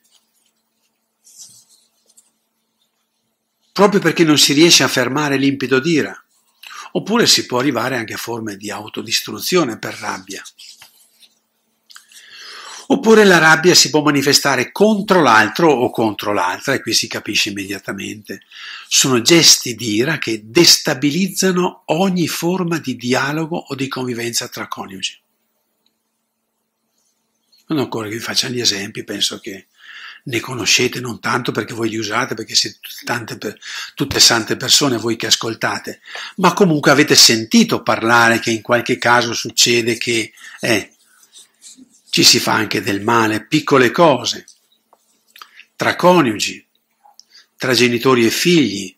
proprio perché non si riesce a fermare l'impeto d'ira. Oppure si può arrivare anche a forme di autodistruzione per rabbia. Oppure la rabbia si può manifestare contro l'altro o contro l'altra, e qui si capisce immediatamente. Sono gesti di ira che destabilizzano ogni forma di dialogo o di convivenza tra coniugi. Non occorre che vi faccia gli esempi, penso che ne conoscete non tanto perché voi li usate, perché siete tante, tutte sante persone voi che ascoltate, ma comunque avete sentito parlare che in qualche caso succede che eh, ci si fa anche del male, piccole cose, tra coniugi, tra genitori e figli,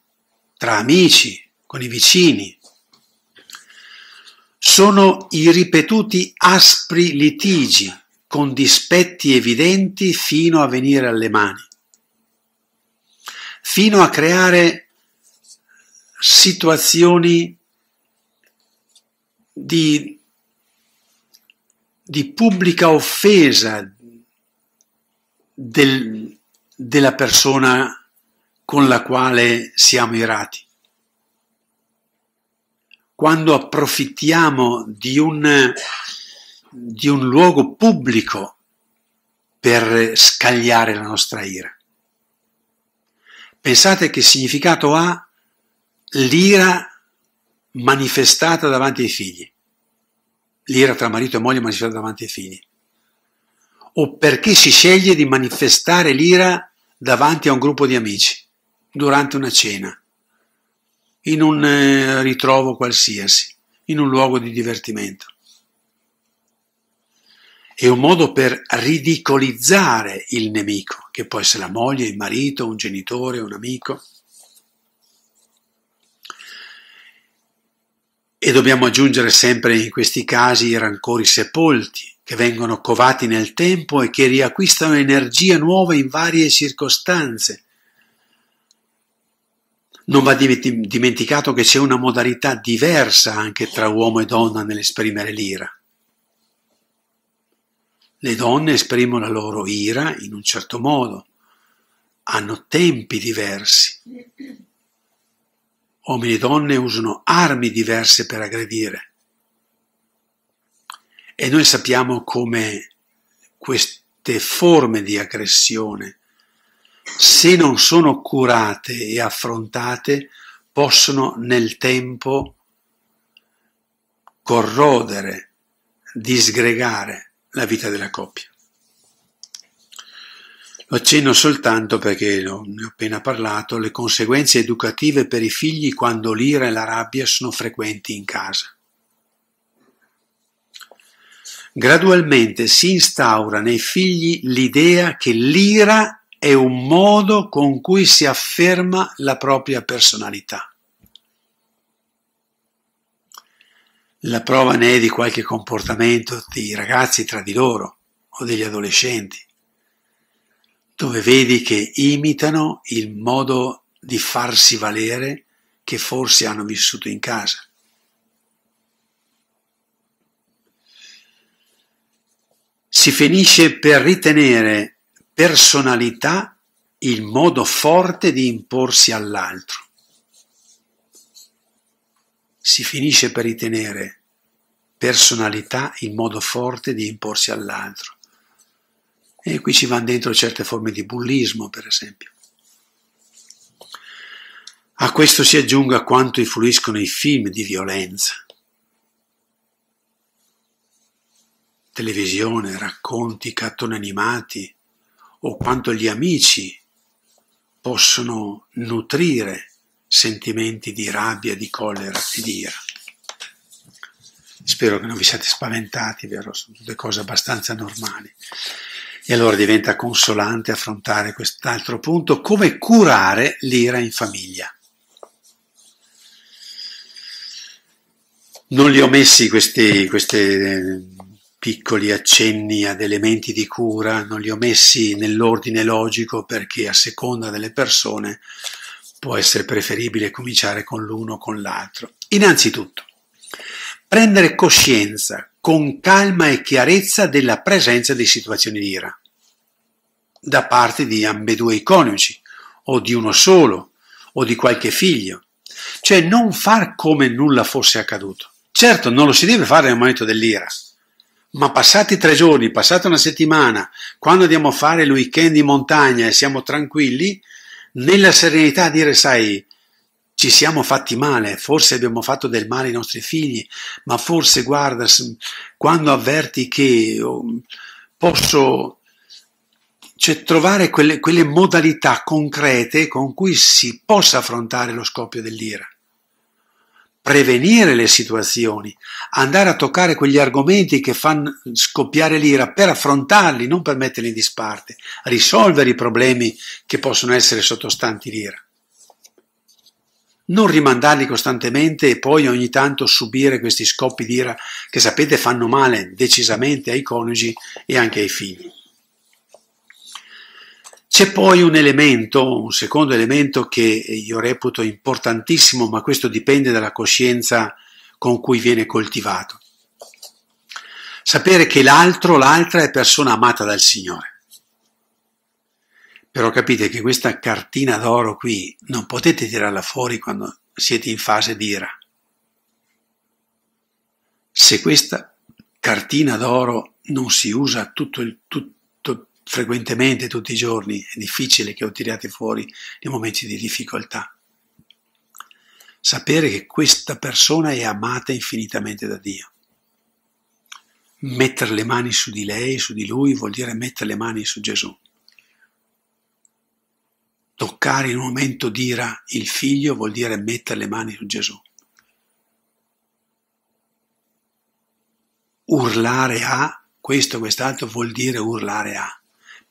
tra amici, con i vicini. Sono i ripetuti aspri litigi con dispetti evidenti fino a venire alle mani, fino a creare situazioni di, di pubblica offesa del, della persona con la quale siamo irati. Quando approfittiamo di un di un luogo pubblico per scagliare la nostra ira. Pensate che significato ha l'ira manifestata davanti ai figli, l'ira tra marito e moglie manifestata davanti ai figli, o perché si sceglie di manifestare l'ira davanti a un gruppo di amici, durante una cena, in un eh, ritrovo qualsiasi, in un luogo di divertimento è un modo per ridicolizzare il nemico, che può essere la moglie, il marito, un genitore, un amico. E dobbiamo aggiungere sempre in questi casi i rancori sepolti, che vengono covati nel tempo e che riacquistano energia nuova in varie circostanze. Non va dimenticato che c'è una modalità diversa anche tra uomo e donna nell'esprimere l'ira. Le donne esprimono la loro ira in un certo modo, hanno tempi diversi. Uomini e donne usano armi diverse per aggredire. E noi sappiamo come queste forme di aggressione, se non sono curate e affrontate, possono nel tempo corrodere, disgregare la vita della coppia. Lo accenno soltanto perché ne ho appena parlato, le conseguenze educative per i figli quando l'ira e la rabbia sono frequenti in casa. gradualmente si instaura nei figli l'idea che l'ira è un modo con cui si afferma la propria personalità. La prova ne è di qualche comportamento dei ragazzi tra di loro o degli adolescenti, dove vedi che imitano il modo di farsi valere che forse hanno vissuto in casa. Si finisce per ritenere personalità il modo forte di imporsi all'altro si finisce per ritenere personalità in modo forte di imporsi all'altro. E qui ci vanno dentro certe forme di bullismo, per esempio. A questo si aggiunga quanto influiscono i film di violenza. Televisione, racconti, cartoni animati o quanto gli amici possono nutrire sentimenti di rabbia, di collera di ira. Spero che non vi siate spaventati, vero? Sono tutte cose abbastanza normali. E allora diventa consolante affrontare quest'altro punto, come curare l'ira in famiglia. Non li ho messi questi, questi piccoli accenni ad elementi di cura, non li ho messi nell'ordine logico perché a seconda delle persone può essere preferibile cominciare con l'uno o con l'altro. Innanzitutto, prendere coscienza con calma e chiarezza della presenza di situazioni di ira da parte di ambedue i coniugi o di uno solo o di qualche figlio. Cioè non far come nulla fosse accaduto. Certo, non lo si deve fare nel momento dell'ira, ma passati tre giorni, passata una settimana, quando andiamo a fare il weekend in montagna e siamo tranquilli, nella serenità dire, sai, ci siamo fatti male, forse abbiamo fatto del male ai nostri figli, ma forse guarda, quando avverti che oh, posso cioè, trovare quelle, quelle modalità concrete con cui si possa affrontare lo scoppio dell'ira prevenire le situazioni, andare a toccare quegli argomenti che fanno scoppiare l'ira per affrontarli, non per metterli in disparte, risolvere i problemi che possono essere sottostanti l'ira. Non rimandarli costantemente e poi ogni tanto subire questi scoppi d'ira che sapete fanno male decisamente ai coniugi e anche ai figli. C'è poi un elemento, un secondo elemento che io reputo importantissimo, ma questo dipende dalla coscienza con cui viene coltivato. Sapere che l'altro, l'altra è persona amata dal Signore. Però capite che questa cartina d'oro qui non potete tirarla fuori quando siete in fase di ira. Se questa cartina d'oro non si usa tutto il, tutto frequentemente tutti i giorni, è difficile che lo tiriate fuori nei momenti di difficoltà. Sapere che questa persona è amata infinitamente da Dio. Mettere le mani su di lei, su di lui, vuol dire mettere le mani su Gesù. Toccare in un momento d'ira il figlio vuol dire mettere le mani su Gesù. Urlare a, questo, quest'altro vuol dire urlare a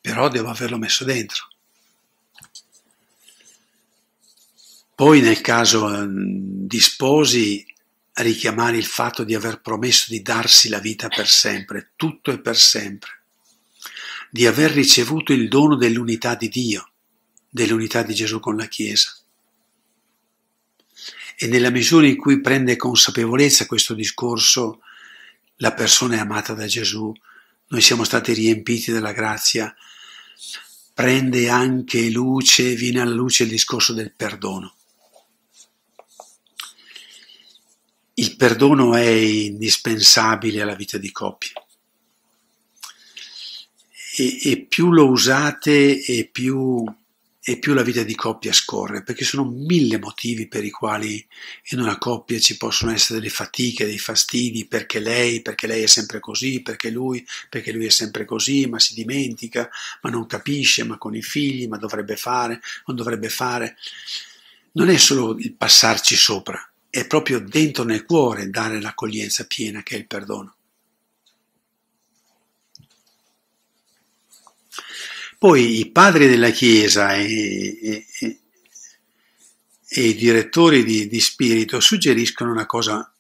però devo averlo messo dentro. Poi nel caso ehm, di sposi richiamare il fatto di aver promesso di darsi la vita per sempre, tutto e per sempre, di aver ricevuto il dono dell'unità di Dio, dell'unità di Gesù con la Chiesa. E nella misura in cui prende consapevolezza questo discorso, la persona è amata da Gesù, noi siamo stati riempiti della grazia prende anche luce, viene alla luce il discorso del perdono. Il perdono è indispensabile alla vita di coppia e, e più lo usate e più e più la vita di coppia scorre, perché sono mille motivi per i quali in una coppia ci possono essere delle fatiche, dei fastidi, perché lei, perché lei è sempre così, perché lui, perché lui è sempre così, ma si dimentica, ma non capisce, ma con i figli, ma dovrebbe fare, non dovrebbe fare. Non è solo il passarci sopra, è proprio dentro nel cuore dare l'accoglienza piena che è il perdono. Poi i padri della Chiesa e, e, e i direttori di, di spirito suggeriscono una cosa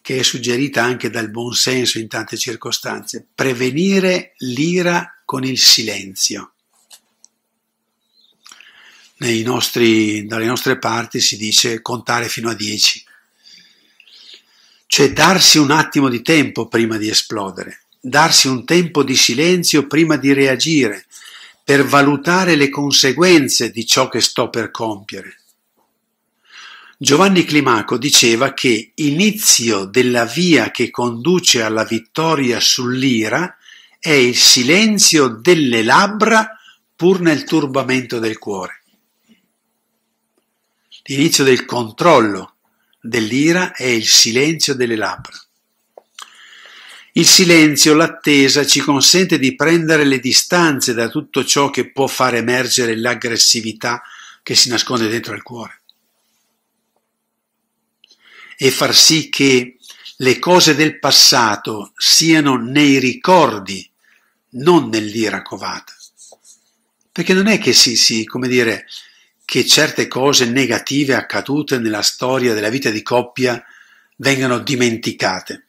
che è suggerita anche dal buon senso in tante circostanze, prevenire l'ira con il silenzio. Nostri, dalle nostre parti si dice contare fino a 10, cioè darsi un attimo di tempo prima di esplodere, darsi un tempo di silenzio prima di reagire, per valutare le conseguenze di ciò che sto per compiere. Giovanni Climaco diceva che inizio della via che conduce alla vittoria sull'ira è il silenzio delle labbra pur nel turbamento del cuore. L'inizio del controllo dell'ira è il silenzio delle labbra. Il silenzio, l'attesa ci consente di prendere le distanze da tutto ciò che può far emergere l'aggressività che si nasconde dentro al cuore e far sì che le cose del passato siano nei ricordi, non nell'ira covata. Perché non è che si, si, come dire, che certe cose negative accadute nella storia della vita di coppia vengano dimenticate.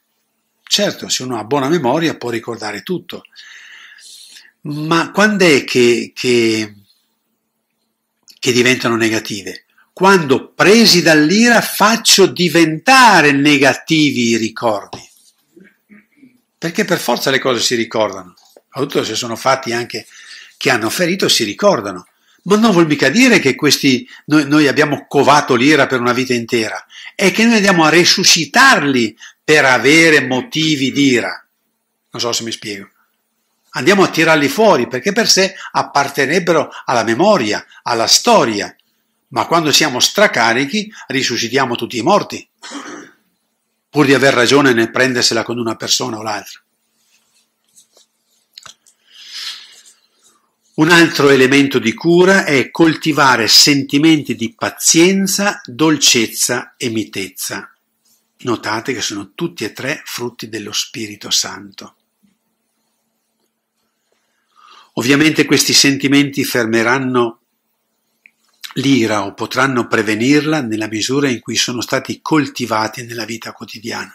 Certo, se uno ha buona memoria può ricordare tutto, ma quando è che, che, che diventano negative? quando presi dall'ira faccio diventare negativi i ricordi. Perché per forza le cose si ricordano, soprattutto se sono fatti anche che hanno ferito, si ricordano. Ma non vuol mica dire che questi, noi, noi abbiamo covato l'ira per una vita intera, è che noi andiamo a resuscitarli per avere motivi d'ira. Non so se mi spiego. Andiamo a tirarli fuori perché per sé appartenebbero alla memoria, alla storia, ma quando siamo stracarichi risuscitiamo tutti i morti, pur di aver ragione nel prendersela con una persona o l'altra. Un altro elemento di cura è coltivare sentimenti di pazienza, dolcezza e mitezza. Notate che sono tutti e tre frutti dello Spirito Santo. Ovviamente questi sentimenti fermeranno l'ira o potranno prevenirla nella misura in cui sono stati coltivati nella vita quotidiana.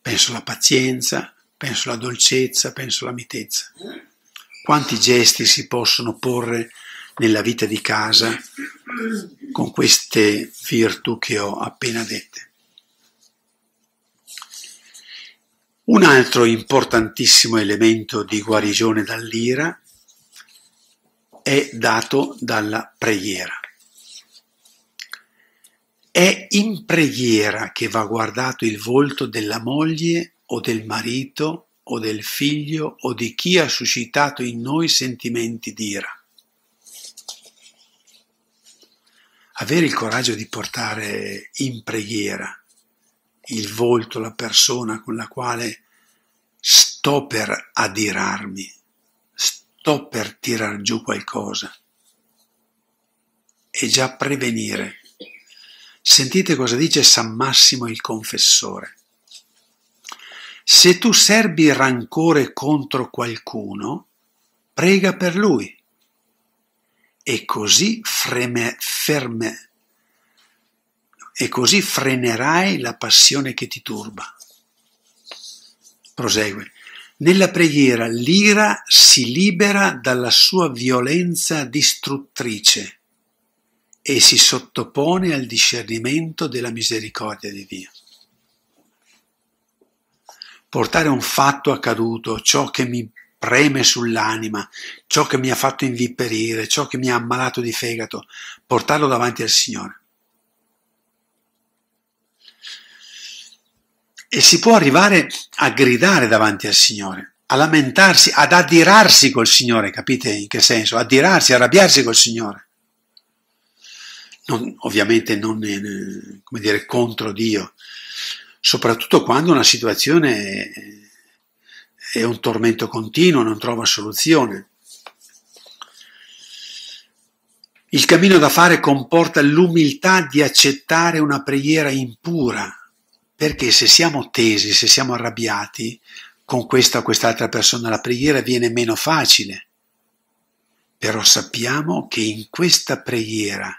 Penso alla pazienza, penso alla dolcezza, penso alla mitezza. Quanti gesti si possono porre nella vita di casa con queste virtù che ho appena dette. Un altro importantissimo elemento di guarigione dall'ira è dato dalla preghiera. È in preghiera che va guardato il volto della moglie o del marito o del figlio o di chi ha suscitato in noi sentimenti di ira. Avere il coraggio di portare in preghiera il volto, la persona con la quale sto per adirarmi, sto per tirar giù qualcosa. E già prevenire. Sentite cosa dice San Massimo il confessore. Se tu serbi rancore contro qualcuno, prega per lui e così freme, ferme, e così frenerai la passione che ti turba. Prosegue. Nella preghiera l'ira si libera dalla sua violenza distruttrice e si sottopone al discernimento della misericordia di Dio. Portare un fatto accaduto, ciò che mi preme sull'anima, ciò che mi ha fatto inviperire, ciò che mi ha ammalato di fegato, portarlo davanti al Signore. E si può arrivare a gridare davanti al Signore, a lamentarsi, ad adirarsi col Signore, capite in che senso? Adirarsi, arrabbiarsi col Signore. Non, ovviamente non eh, come dire, contro Dio, soprattutto quando una situazione è un tormento continuo, non trova soluzione. Il cammino da fare comporta l'umiltà di accettare una preghiera impura, perché se siamo tesi, se siamo arrabbiati, con questa o quest'altra persona la preghiera viene meno facile, però sappiamo che in questa preghiera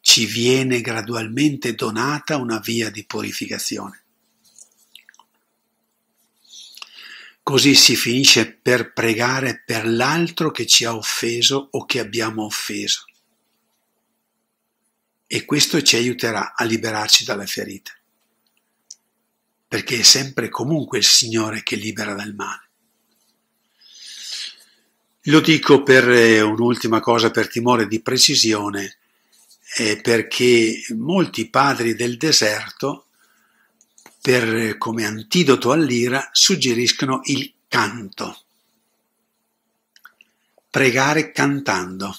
ci viene gradualmente donata una via di purificazione. Così si finisce per pregare per l'altro che ci ha offeso o che abbiamo offeso. E questo ci aiuterà a liberarci dalle ferite, perché è sempre comunque il Signore che libera dal male. Lo dico per eh, un'ultima cosa, per timore di precisione, eh, perché molti padri del deserto, per, come antidoto all'ira, suggeriscono il canto. Pregare cantando.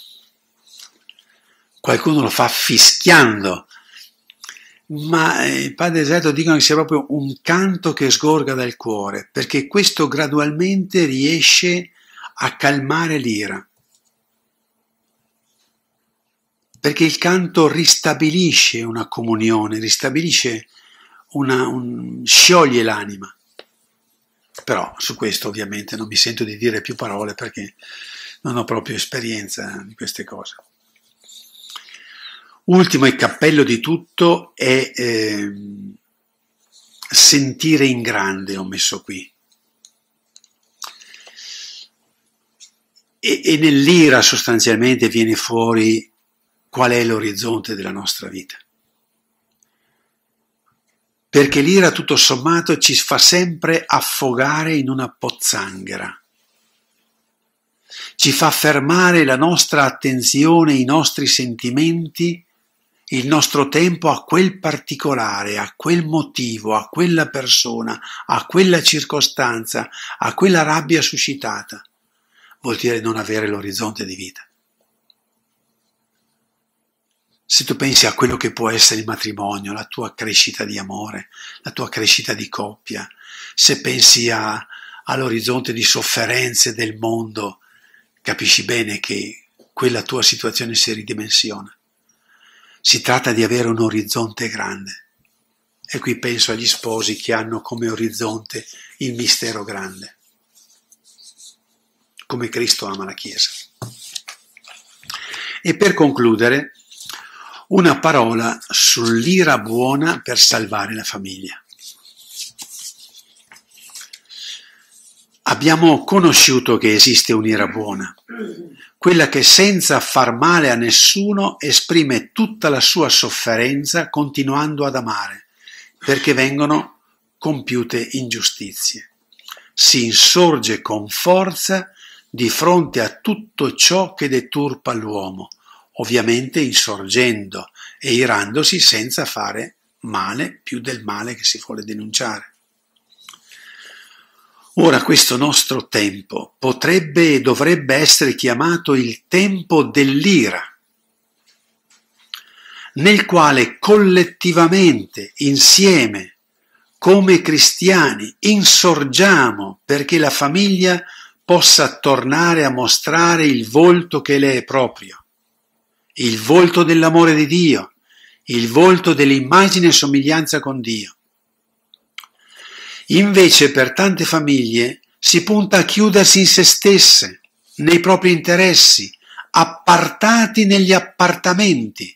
Qualcuno lo fa fischiando, ma eh, i padri del deserto dicono che sia proprio un canto che sgorga dal cuore, perché questo gradualmente riesce a calmare l'ira. Perché il canto ristabilisce una comunione, ristabilisce una, un, scioglie l'anima. Però su questo ovviamente non mi sento di dire più parole perché non ho proprio esperienza di queste cose. Ultimo e cappello di tutto è eh, sentire in grande, ho messo qui. e, e nell'ira sostanzialmente viene fuori qual è l'orizzonte della nostra vita. Perché l'ira tutto sommato ci fa sempre affogare in una pozzanghera, ci fa fermare la nostra attenzione, i nostri sentimenti, il nostro tempo a quel particolare, a quel motivo, a quella persona, a quella circostanza, a quella rabbia suscitata vuol dire non avere l'orizzonte di vita. Se tu pensi a quello che può essere il matrimonio, la tua crescita di amore, la tua crescita di coppia, se pensi a, all'orizzonte di sofferenze del mondo, capisci bene che quella tua situazione si ridimensiona. Si tratta di avere un orizzonte grande. E qui penso agli sposi che hanno come orizzonte il mistero grande come Cristo ama la Chiesa. E per concludere, una parola sull'ira buona per salvare la famiglia. Abbiamo conosciuto che esiste un'ira buona, quella che senza far male a nessuno esprime tutta la sua sofferenza continuando ad amare, perché vengono compiute ingiustizie. Si insorge con forza di fronte a tutto ciò che deturpa l'uomo, ovviamente insorgendo e irandosi senza fare male più del male che si vuole denunciare. Ora questo nostro tempo potrebbe e dovrebbe essere chiamato il tempo dell'ira, nel quale collettivamente, insieme, come cristiani, insorgiamo perché la famiglia possa tornare a mostrare il volto che le è proprio, il volto dell'amore di Dio, il volto dell'immagine e somiglianza con Dio. Invece per tante famiglie si punta a chiudersi in se stesse, nei propri interessi, appartati negli appartamenti,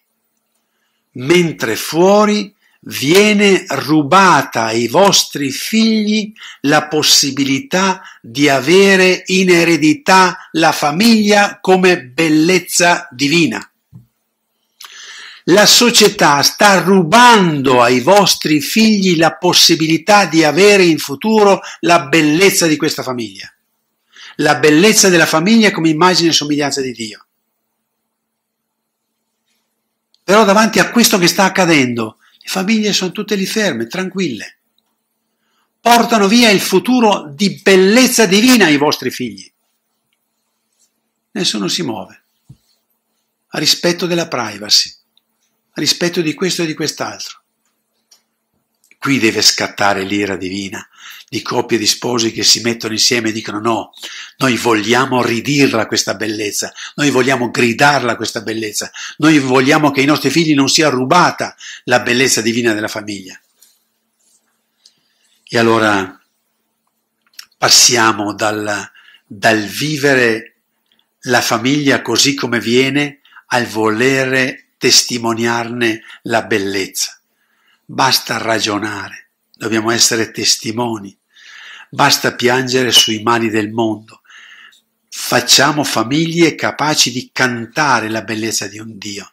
mentre fuori viene rubata ai vostri figli la possibilità di avere in eredità la famiglia come bellezza divina. La società sta rubando ai vostri figli la possibilità di avere in futuro la bellezza di questa famiglia, la bellezza della famiglia come immagine e somiglianza di Dio. Però davanti a questo che sta accadendo, le famiglie sono tutte lì ferme, tranquille. Portano via il futuro di bellezza divina ai vostri figli. Nessuno si muove. A rispetto della privacy, rispetto di questo e di quest'altro. Qui deve scattare l'ira divina di coppie di sposi che si mettono insieme e dicono no, noi vogliamo ridirla questa bellezza, noi vogliamo gridarla questa bellezza, noi vogliamo che ai nostri figli non sia rubata la bellezza divina della famiglia. E allora passiamo dal, dal vivere la famiglia così come viene al volere testimoniarne la bellezza. Basta ragionare, dobbiamo essere testimoni. Basta piangere sui mali del mondo. Facciamo famiglie capaci di cantare la bellezza di un Dio,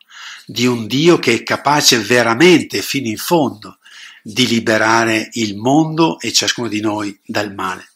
di un Dio che è capace veramente fino in fondo di liberare il mondo e ciascuno di noi dal male.